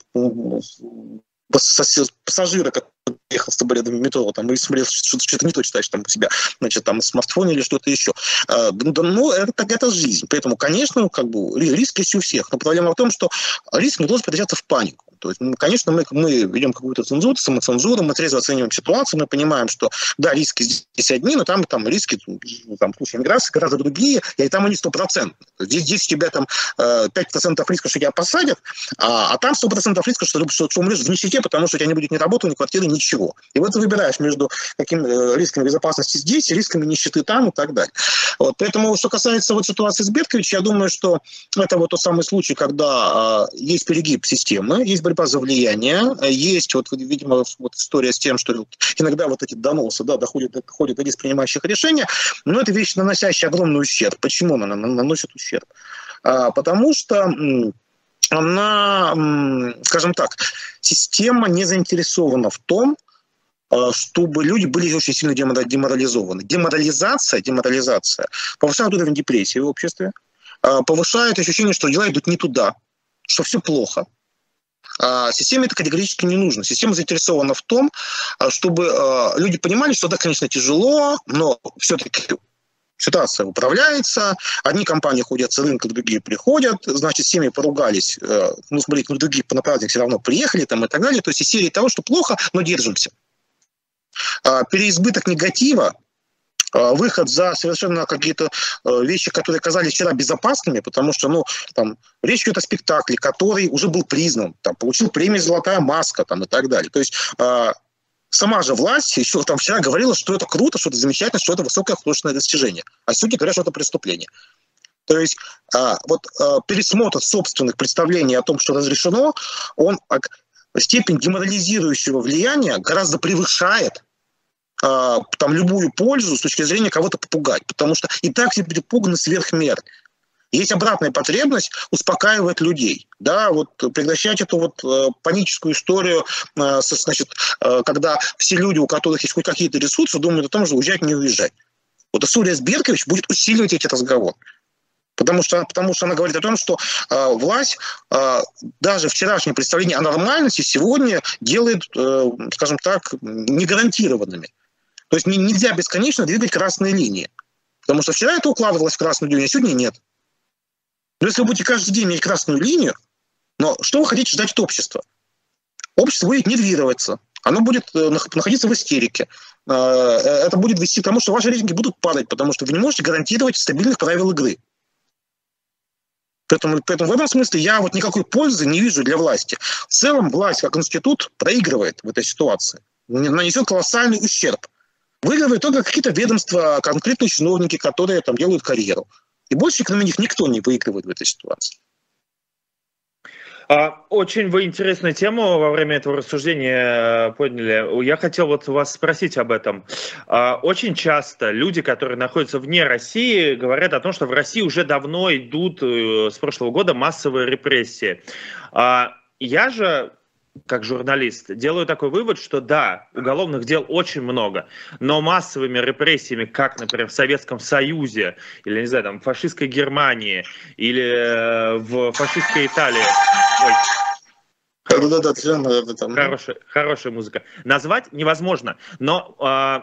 пассажира, который ехал с тобой рядом в метро, там, и смотрел, что, что-то не то читаешь там у себя, значит, там, смартфон или что-то еще. А, ну, это, это жизнь. Поэтому, конечно, как бы, риски есть у всех. Но проблема в том, что риск не должен превращаться в панику. То есть, конечно, мы, мы ведем какую-то цензуру, самоцензуру, мы трезво оцениваем ситуацию, мы понимаем, что, да, риски здесь одни, но там, там риски, там, в случае миграции гораздо другие, и там они стопроцентные. Здесь, здесь тебя там 5% э, риска, что тебя посадят, а, а там 100% риска, что, что, что умрешь в нищете, потому что у тебя не будет ни работы, ни квартиры, ничего. И вот ты выбираешь между каким э, рисками безопасности здесь рисками нищеты там и так далее. Вот. Поэтому, что касается вот ситуации с Берковичем, я думаю, что это вот тот самый случай, когда э, есть перегиб системы, есть борьба за влияние. Есть, вот, видимо, вот история с тем, что иногда вот эти доносы да, доходят, доходят до лиц, принимающих решения, но это вещь, наносящая огромный ущерб. Почему она наносит ущерб? А, потому что она, скажем так, система не заинтересована в том, а, чтобы люди были очень сильно деморализованы. Деморализация, деморализация повышает уровень депрессии в обществе, а, повышает ощущение, что дела идут не туда, что все плохо. А, системе это категорически не нужно. Система заинтересована в том, а, чтобы а, люди понимали, что да, конечно, тяжело, но все-таки ситуация управляется, одни компании ходят с рынка, другие приходят, значит, семьи поругались, э, ну, смотрите, ну, другие на праздник все равно приехали там и так далее. То есть из серии того, что плохо, но держимся. Переизбыток негатива выход за совершенно какие-то э, вещи, которые казались вчера безопасными, потому что, ну, там, речь идет о спектакле, который уже был признан, там, получил премию «Золотая маска», там, и так далее. То есть а, сама же власть еще там вчера говорила, что это круто, что это замечательно, что это высокое художественное достижение. А сегодня говорят, что это преступление. То есть а, вот а, пересмотр собственных представлений о том, что разрешено, он а, степень деморализирующего влияния гораздо превышает а, там любую пользу с точки зрения кого-то попугать, потому что и так все перепуганы сверх мер. Есть обратная потребность успокаивать людей, да, вот прекращать эту вот э, паническую историю, э, со, значит, э, когда все люди, у которых есть хоть какие-то ресурсы, думают о том, что уезжать, не уезжать. Вот Асурия Сберкович будет усиливать эти разговоры. Потому что, потому что она говорит о том, что э, власть э, даже вчерашнее представление о нормальности сегодня делает, э, скажем так, негарантированными. То есть нельзя бесконечно двигать красные линии. Потому что вчера это укладывалось в красную линию, а сегодня нет. Но если вы будете каждый день иметь красную линию, но что вы хотите ждать от общества? Общество будет нервироваться, оно будет э, находиться в истерике. Э, э, это будет вести к тому, что ваши рейтинги будут падать, потому что вы не можете гарантировать стабильных правил игры. Поэтому, поэтому в этом смысле я вот никакой пользы не вижу для власти. В целом власть как институт проигрывает в этой ситуации, нанесет колоссальный ущерб. Выигрывают только какие-то ведомства, конкретные чиновники, которые там делают карьеру. И больше кроме них никто не выигрывает в этой ситуации. А, очень вы интересную тему во время этого рассуждения э, подняли. Я хотел вот вас спросить об этом. А, очень часто люди, которые находятся вне России, говорят о том, что в России уже давно идут э, с прошлого года массовые репрессии. А, я же как журналист, делаю такой вывод, что да, уголовных дел очень много, но массовыми репрессиями, как, например, в Советском Союзе, или, не знаю, там, в фашистской Германии, или э, в фашистской Италии, Ой. Да-да-да, хорошая, хорошая музыка. Назвать невозможно, но э,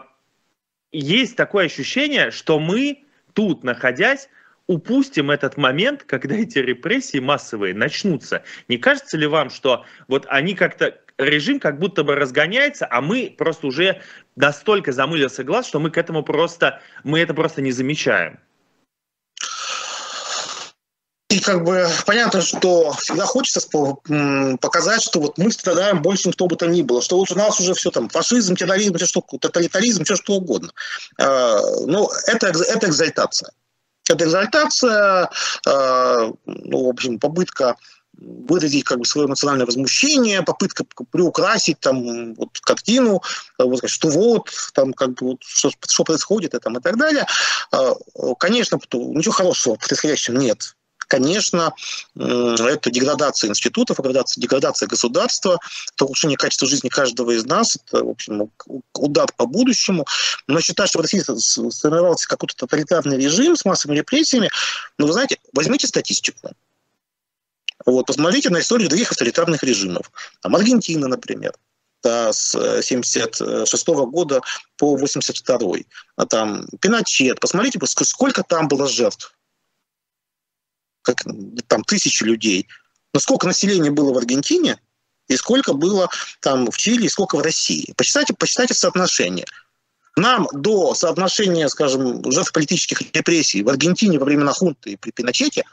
есть такое ощущение, что мы тут, находясь, упустим этот момент, когда эти репрессии массовые начнутся. Не кажется ли вам, что вот они как-то режим как будто бы разгоняется, а мы просто уже настолько замылился глаз, что мы к этому просто, мы это просто не замечаем? И как бы понятно, что всегда хочется показать, что вот мы страдаем больше, чем кто бы то ни было, что вот у нас уже все там фашизм, терроризм, все что, тоталитаризм, все что угодно. А, ну, это, это экзальтация. Это экзальтация, а, ну, в общем, попытка выразить как бы свое национальное возмущение, попытка приукрасить там вот картину, вот, что вот там как бы вот, что, что происходит и, там, и так далее. А, конечно, ничего хорошего в происходящем нет. Конечно, это деградация институтов, деградация государства, это улучшение качества жизни каждого из нас, это, в общем, удар по будущему. Но считать, что в России сформировался какой-то тоталитарный режим с массовыми репрессиями, ну, вы знаете, возьмите статистику. Вот, посмотрите на историю других авторитарных режимов. Там Аргентина, например с 76 -го года по 82 а там Пиночет, посмотрите, сколько там было жертв как, там тысячи людей. Но сколько населения было в Аргентине, и сколько было там в Чили, и сколько в России. Посчитайте, посчитайте соотношение. Нам до соотношения, скажем, жертв политических репрессий в Аргентине во времена хунты и при Пиночете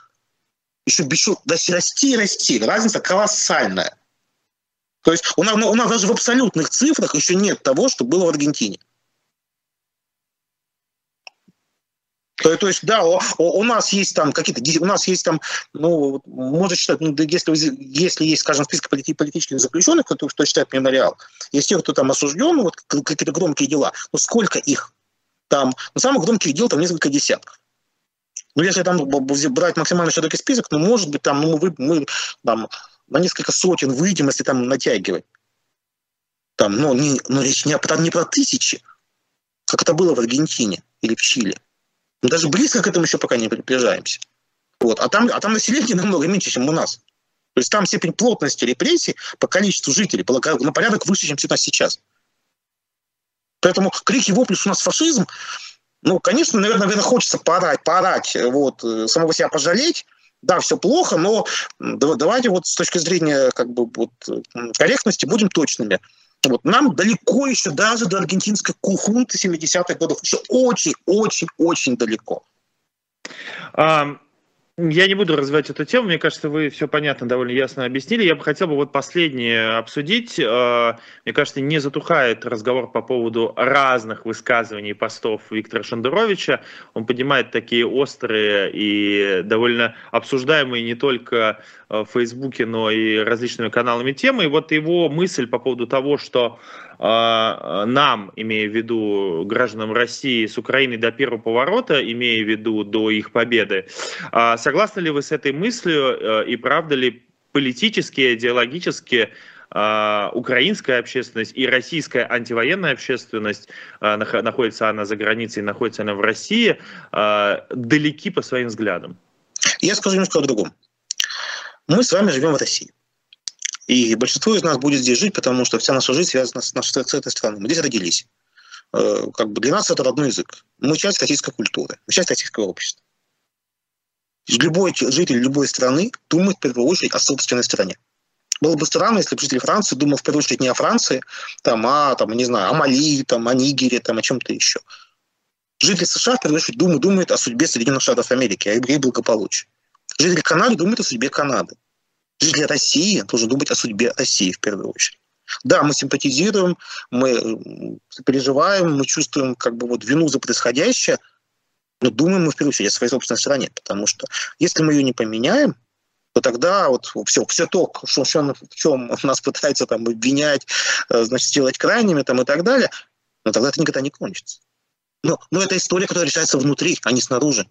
еще, еще расти и расти. Разница колоссальная. То есть у нас, у нас даже в абсолютных цифрах еще нет того, что было в Аргентине. То, то есть, да, у, у нас есть там какие-то, у нас есть там, ну, можно считать, ну, если, если есть, скажем, список полити, политических заключенных, кто, кто считает мемориал, есть те, кто там осужден, ну, вот какие-то громкие дела, но сколько их там? Ну, самых громких дел там несколько десятков. Ну, если там брать максимально широкий список, ну, может быть, там, ну, мы, мы там, на несколько сотен выйдем, если там натягивать. Там, но, не, но речь не, не про тысячи, как это было в Аргентине или в Чили. Мы даже близко к этому еще пока не приближаемся. Вот. А, там, а там население намного меньше, чем у нас. То есть там степень плотности репрессий по количеству жителей на порядок выше, чем у нас сейчас. Поэтому крики вопли, что у нас фашизм, ну, конечно, наверное, наверное, хочется поорать, поорать, вот, э, самого себя пожалеть, да, все плохо, но давайте вот с точки зрения как бы вот корректности будем точными. Вот нам далеко еще даже до аргентинской кухунты 70-х годов. Еще очень-очень-очень далеко. Um... Я не буду развивать эту тему, мне кажется, вы все понятно, довольно ясно объяснили. Я бы хотел бы вот последнее обсудить. Э, мне кажется, не затухает разговор по поводу разных высказываний и постов Виктора Шендеровича. Он поднимает такие острые и довольно обсуждаемые не только в Фейсбуке, но и различными каналами темы. И вот его мысль по поводу того, что нам, имея в виду гражданам России с Украины до первого поворота, имея в виду до их победы, а, согласны ли вы с этой мыслью э, и правда ли политически, идеологически а, украинская общественность и российская антивоенная общественность, находится она за границей, находится она в России, далеки по своим взглядам? Я скажу немножко о другом. Мы с вами живем в России. И большинство из нас будет здесь жить, потому что вся наша жизнь связана с, нашей, с этой страной. Мы здесь родились. Э, как бы для нас это родной язык. Мы часть российской культуры, мы часть российского общества. Любой житель любой страны думает в первую очередь о собственной стране. Было бы странно, если бы житель Франции думал в первую очередь не о Франции, там, а, там, не знаю, о Мали, там, о Нигере, там, о чем-то еще. Житель США в первую очередь думает, думает о судьбе Соединенных Штатов Америки, о их благополучии. Житель Канады думает о судьбе Канады жители России должны думать о судьбе России в первую очередь. Да, мы симпатизируем, мы переживаем, мы чувствуем как бы вот вину за происходящее, но думаем мы в первую очередь о своей собственной стране, потому что если мы ее не поменяем, то тогда вот все, все то, что, в чем нас пытаются там обвинять, э, значит, сделать крайними там и так далее, но тогда это никогда не кончится. Но, но это история, которая решается внутри, а не снаружи.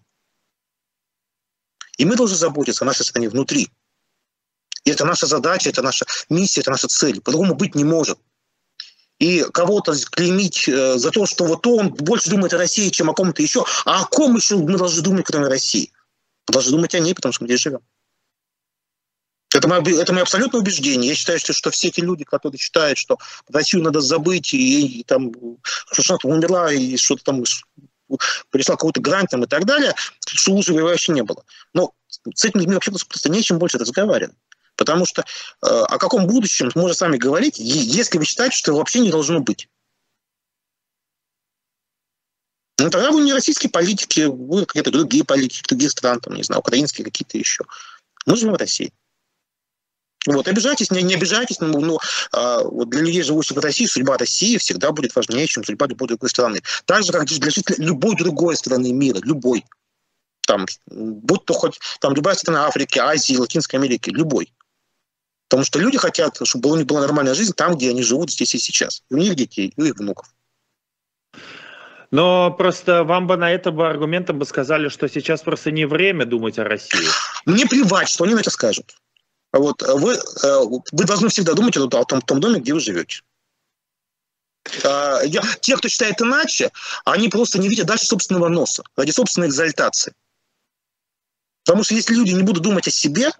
И мы должны заботиться о нашей стране внутри, и это наша задача, это наша миссия, это наша цель. По-другому быть не может. И кого-то клеймить э, за то, что вот он больше думает о России, чем о ком-то еще. А о ком еще мы должны думать, кроме России? Мы должны думать о ней, потому что мы здесь живем. Это мое, это мое абсолютное убеждение. Я считаю, что, что все эти люди, которые считают, что Россию надо забыть, и, и там что то умерла, и что-то там пришла какой-то грант там, и так далее, что лучше вообще не было. Но с этими людьми вообще просто нечем больше разговаривать. Потому что э, о каком будущем можно с вами говорить, если вы считаете, что его вообще не должно быть? Ну, тогда вы не российские политики, вы какие-то другие политики, другие страны, там, не знаю, украинские какие-то еще. Мы живем в России. Вот, обижайтесь, не, не обижайтесь, но, но а, вот для людей, живущих в России, судьба России всегда будет важнее, чем судьба любой другой страны. Так же, как для жителей любой другой страны мира, любой. Там, будь то хоть там любая страна Африки, Азии, Латинской Америки, любой. Потому что люди хотят, чтобы у них была нормальная жизнь там, где они живут здесь и сейчас. И у них детей, и у их внуков. Но просто вам бы на это бы аргументом бы сказали, что сейчас просто не время думать о России. Мне плевать, что они на это скажут. Вот вы, вы должны всегда думать о том, о том доме, где вы живете. Я, те, кто считает иначе, они просто не видят дальше собственного носа, ради собственной экзальтации. Потому что если люди не будут думать о себе,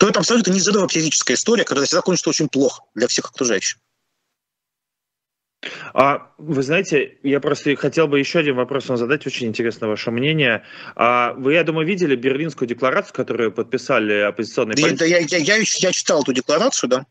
то это абсолютно нездоровая психическая история, которая всегда кончится очень плохо для всех окружающих. А, вы знаете, я просто хотел бы еще один вопрос вам задать, очень интересно ваше мнение. А, вы, я думаю, видели Берлинскую декларацию, которую подписали оппозиционные да, политики? Да, я, я, я, я читал эту декларацию, да.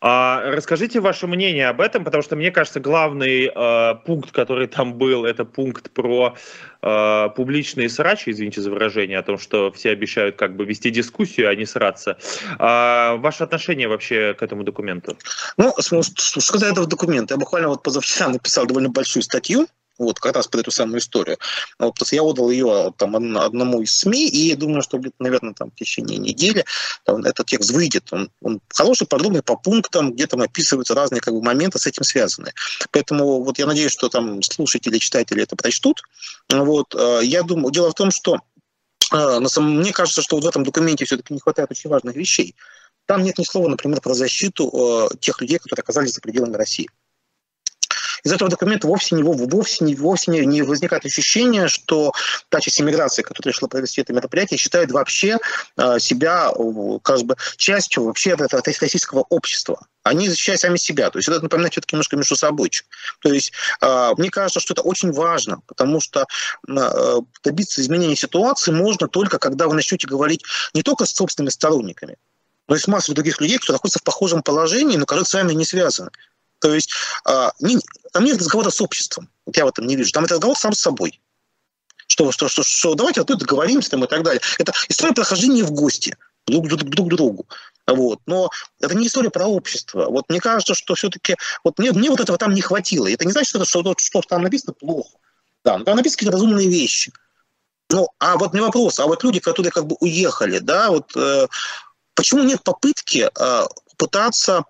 А, расскажите ваше мнение об этом, потому что мне кажется, главный э, пункт, который там был, это пункт про э, публичные срачи, извините за выражение, о том, что все обещают как бы вести дискуссию, а не сраться. А, ваше отношение вообще к этому документу? Ну, что сказать этого документа? Я буквально вот позавчера написал довольно большую статью вот, как раз под эту самую историю. Вот, то есть я отдал ее там, одному из СМИ, и думаю, что, наверное, там, в течение недели там, этот текст выйдет. Он, он хороший, подробный по пунктам, где там описываются разные как бы, моменты с этим связанные. Поэтому вот я надеюсь, что там слушатели, читатели это прочтут. Вот, э, я думаю, дело в том, что э, мне кажется, что вот в этом документе все-таки не хватает очень важных вещей. Там нет ни слова, например, про защиту э, тех людей, которые оказались за пределами России из этого документа вовсе не, вовсе не, вовсе не, не возникает ощущение, что та часть иммиграции, которая решила провести это мероприятие, считает вообще э, себя как бы, частью вообще этого российского общества. Они защищают сами себя. То есть это напоминает все-таки немножко между собой. То есть э, мне кажется, что это очень важно, потому что э, добиться изменения ситуации можно только, когда вы начнете говорить не только с собственными сторонниками, но и с массой других людей, кто находится в похожем положении, но которые с вами не связаны. То есть а, не, там нет разговора с обществом. Вот я в этом не вижу. Там это разговор сам с собой. Что, что, что, что давайте тут договоримся там, и так далее. Это история прохождения в гости друг, друг, друг другу. Вот. Но это не история про общество. Вот мне кажется, что все-таки вот мне, мне вот этого там не хватило. Это не значит, что, что, что, что там написано плохо. Да, но там написаны какие-то разумные вещи. Ну, а вот мне вопрос, а вот люди, которые как бы уехали, да, вот э, почему нет попытки э, пытаться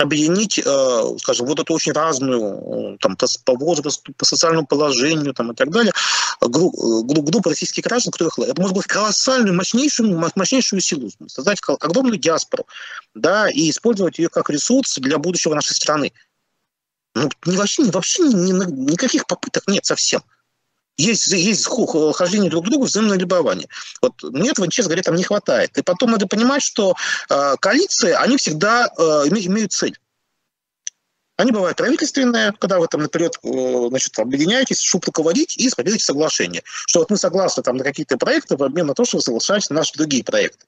объединить, э, скажем, вот эту очень разную, э, там, по возрасту, по социальному положению там, и так далее, группу, группу российских граждан, которых это может быть колоссальную, мощнейшую, мощнейшую силу, создать огромную диаспору, да, и использовать ее как ресурс для будущего нашей страны. Ну, не, вообще, вообще ни, никаких попыток нет совсем есть, есть хождение друг к другу, взаимное любование. Вот мне этого, честно говоря, там не хватает. И потом надо понимать, что э, коалиции, они всегда э, имеют цель. Они бывают правительственные, когда вы там наперед э, значит, объединяетесь, чтобы руководить и скопируете соглашение. Что вот мы согласны там, на какие-то проекты в обмен на то, что вы соглашаетесь на наши другие проекты.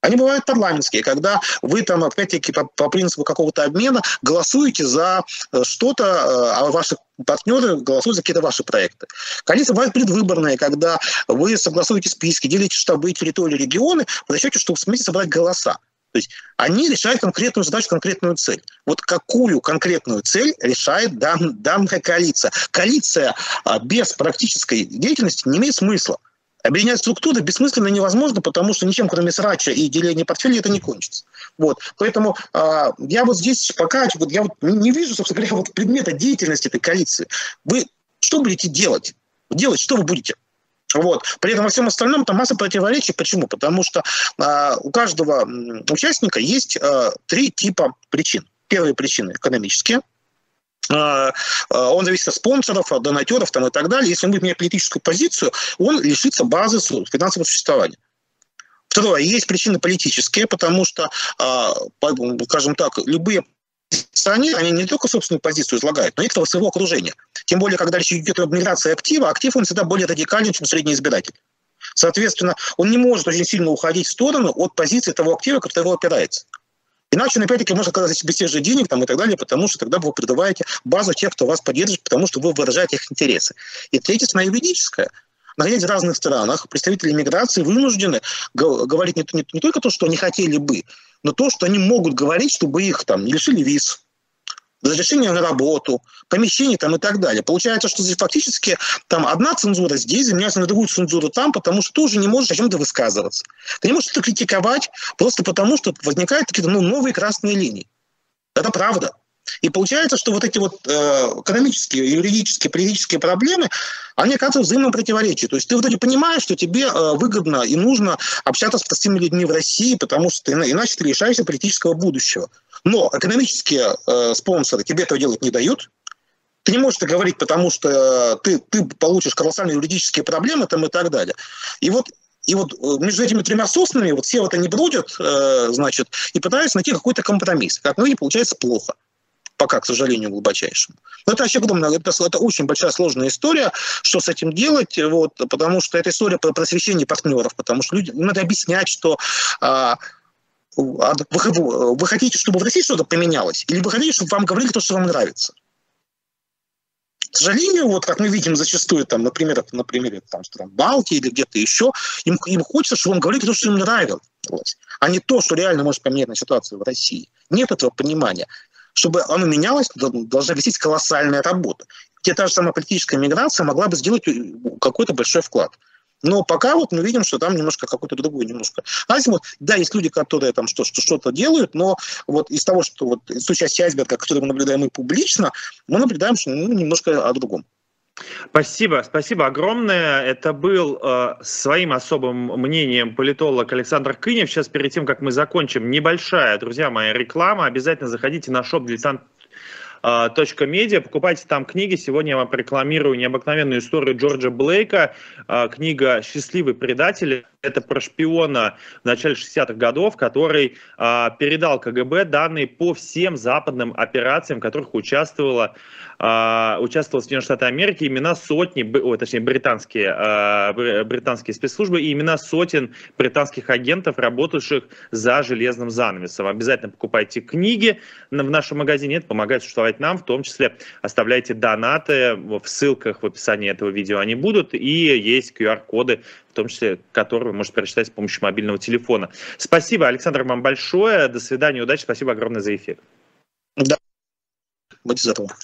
Они бывают парламентские, когда вы там, опять-таки, по, по принципу какого-то обмена голосуете за э, что-то, э, а ваши партнеры голосуют за какие-то ваши проекты. Конечно, бывают предвыборные, когда вы согласуете списки, делите штабы, территории, регионы в расчете, чтобы вместе собрать голоса. То есть они решают конкретную задачу, конкретную цель. Вот какую конкретную цель решает дан, данная коалиция? Коалиция а, без практической деятельности не имеет смысла. Объединять структуры бессмысленно невозможно, потому что ничем, кроме срача и деления портфеля, это не кончится. Вот. Поэтому э, я вот здесь пока вот, я вот не вижу, собственно говоря, вот предмета деятельности этой коалиции. Вы что будете делать? Делать что вы будете? Вот. При этом во всем остальном там масса противоречий. Почему? Потому что э, у каждого участника есть э, три типа причин. Первая причина экономические, он зависит от спонсоров, от донатеров там, и так далее. Если он будет менять политическую позицию, он лишится базы финансового существования. Второе, есть причины политические, потому что, а, скажем так, любые оппозиционеры, они не только собственную позицию излагают, но и этого своего окружения. Тем более, когда речь идет об миграции актива, актив он всегда более радикален, чем средний избиратель. Соответственно, он не может очень сильно уходить в сторону от позиции того актива, который его опирается. Иначе, опять-таки, можно оказаться без тех же денег там, и так далее, потому что тогда вы придаваете базу тех, кто вас поддержит, потому что вы выражаете их интересы. И третье, цена юридическая. Находясь в разных странах, представители миграции вынуждены говорить не, не, не только то, что они хотели бы, но то, что они могут говорить, чтобы их там не лишили виз, разрешение на работу, помещение там и так далее. Получается, что здесь фактически там одна цензура здесь заменяется на другую цензуру там, потому что ты уже не можешь о чем-то высказываться. Ты не можешь это критиковать просто потому, что возникают какие-то ну, новые красные линии. Это правда. И получается, что вот эти вот э, экономические, юридические, политические проблемы, они оказываются взаимно противоречия. То есть ты вроде понимаешь, что тебе э, выгодно и нужно общаться с простыми людьми в России, потому что ты, иначе ты лишаешься политического будущего. Но экономические э, спонсоры тебе этого делать не дают, ты не можешь это говорить, потому что ты, ты получишь колоссальные юридические проблемы там, и так далее. И вот и вот э, между этими тремя соснами вот все вот они бродят, э, значит, и пытаются найти какой-то компромисс. Как ну, и получается плохо. Пока, к сожалению, глубочайшему. Но это вообще огромная, это, это очень большая сложная история, что с этим делать, вот, потому что это история про просвещение партнеров, потому что люди, надо объяснять, что а, вы, вы хотите, чтобы в России что-то поменялось, или вы хотите, чтобы вам говорили то, что вам нравится. К сожалению, вот как мы видим зачастую, там, например, на примере там, что там, Балтии или где-то еще, им, им хочется, чтобы он говорили то, что им нравилось, а не то, что реально может поменять на ситуацию в России. Нет этого понимания. Чтобы оно менялось, должна висеть колоссальная работа. Те та же самая политическая миграция могла бы сделать э, какой-то большой вклад. Но пока вот мы видим, что там немножко какой-то другой немножко азимут. Да, есть люди, которые там что, что, что-то делают, но вот из того, что вот той части айсберга, которую мы наблюдаем и публично, мы наблюдаем, что ну, немножко о другом. Спасибо, спасибо огромное. Это был э, своим особым мнением политолог Александр Кынев. Сейчас перед тем, как мы закончим, небольшая, друзья мои, реклама. Обязательно заходите на шоп «Дилетант точка медиа. Покупайте там книги. Сегодня я вам рекламирую необыкновенную историю Джорджа Блейка. А, книга «Счастливый предатель». Это про шпиона в начале 60-х годов, который а, передал КГБ данные по всем западным операциям, в которых участвовала, а, участвовала Соединенные Штаты Америки, имена сотни, о, точнее британские, а, британские спецслужбы и имена сотен британских агентов, работавших за железным занавесом. Обязательно покупайте книги в нашем магазине, это помогает существовать нам, в том числе оставляйте донаты в ссылках в описании этого видео, они будут, и есть QR-коды в том числе, который вы можете прочитать с помощью мобильного телефона. Спасибо, Александр, вам большое. До свидания, удачи. Спасибо огромное за эфир. Да. Будьте здоровы.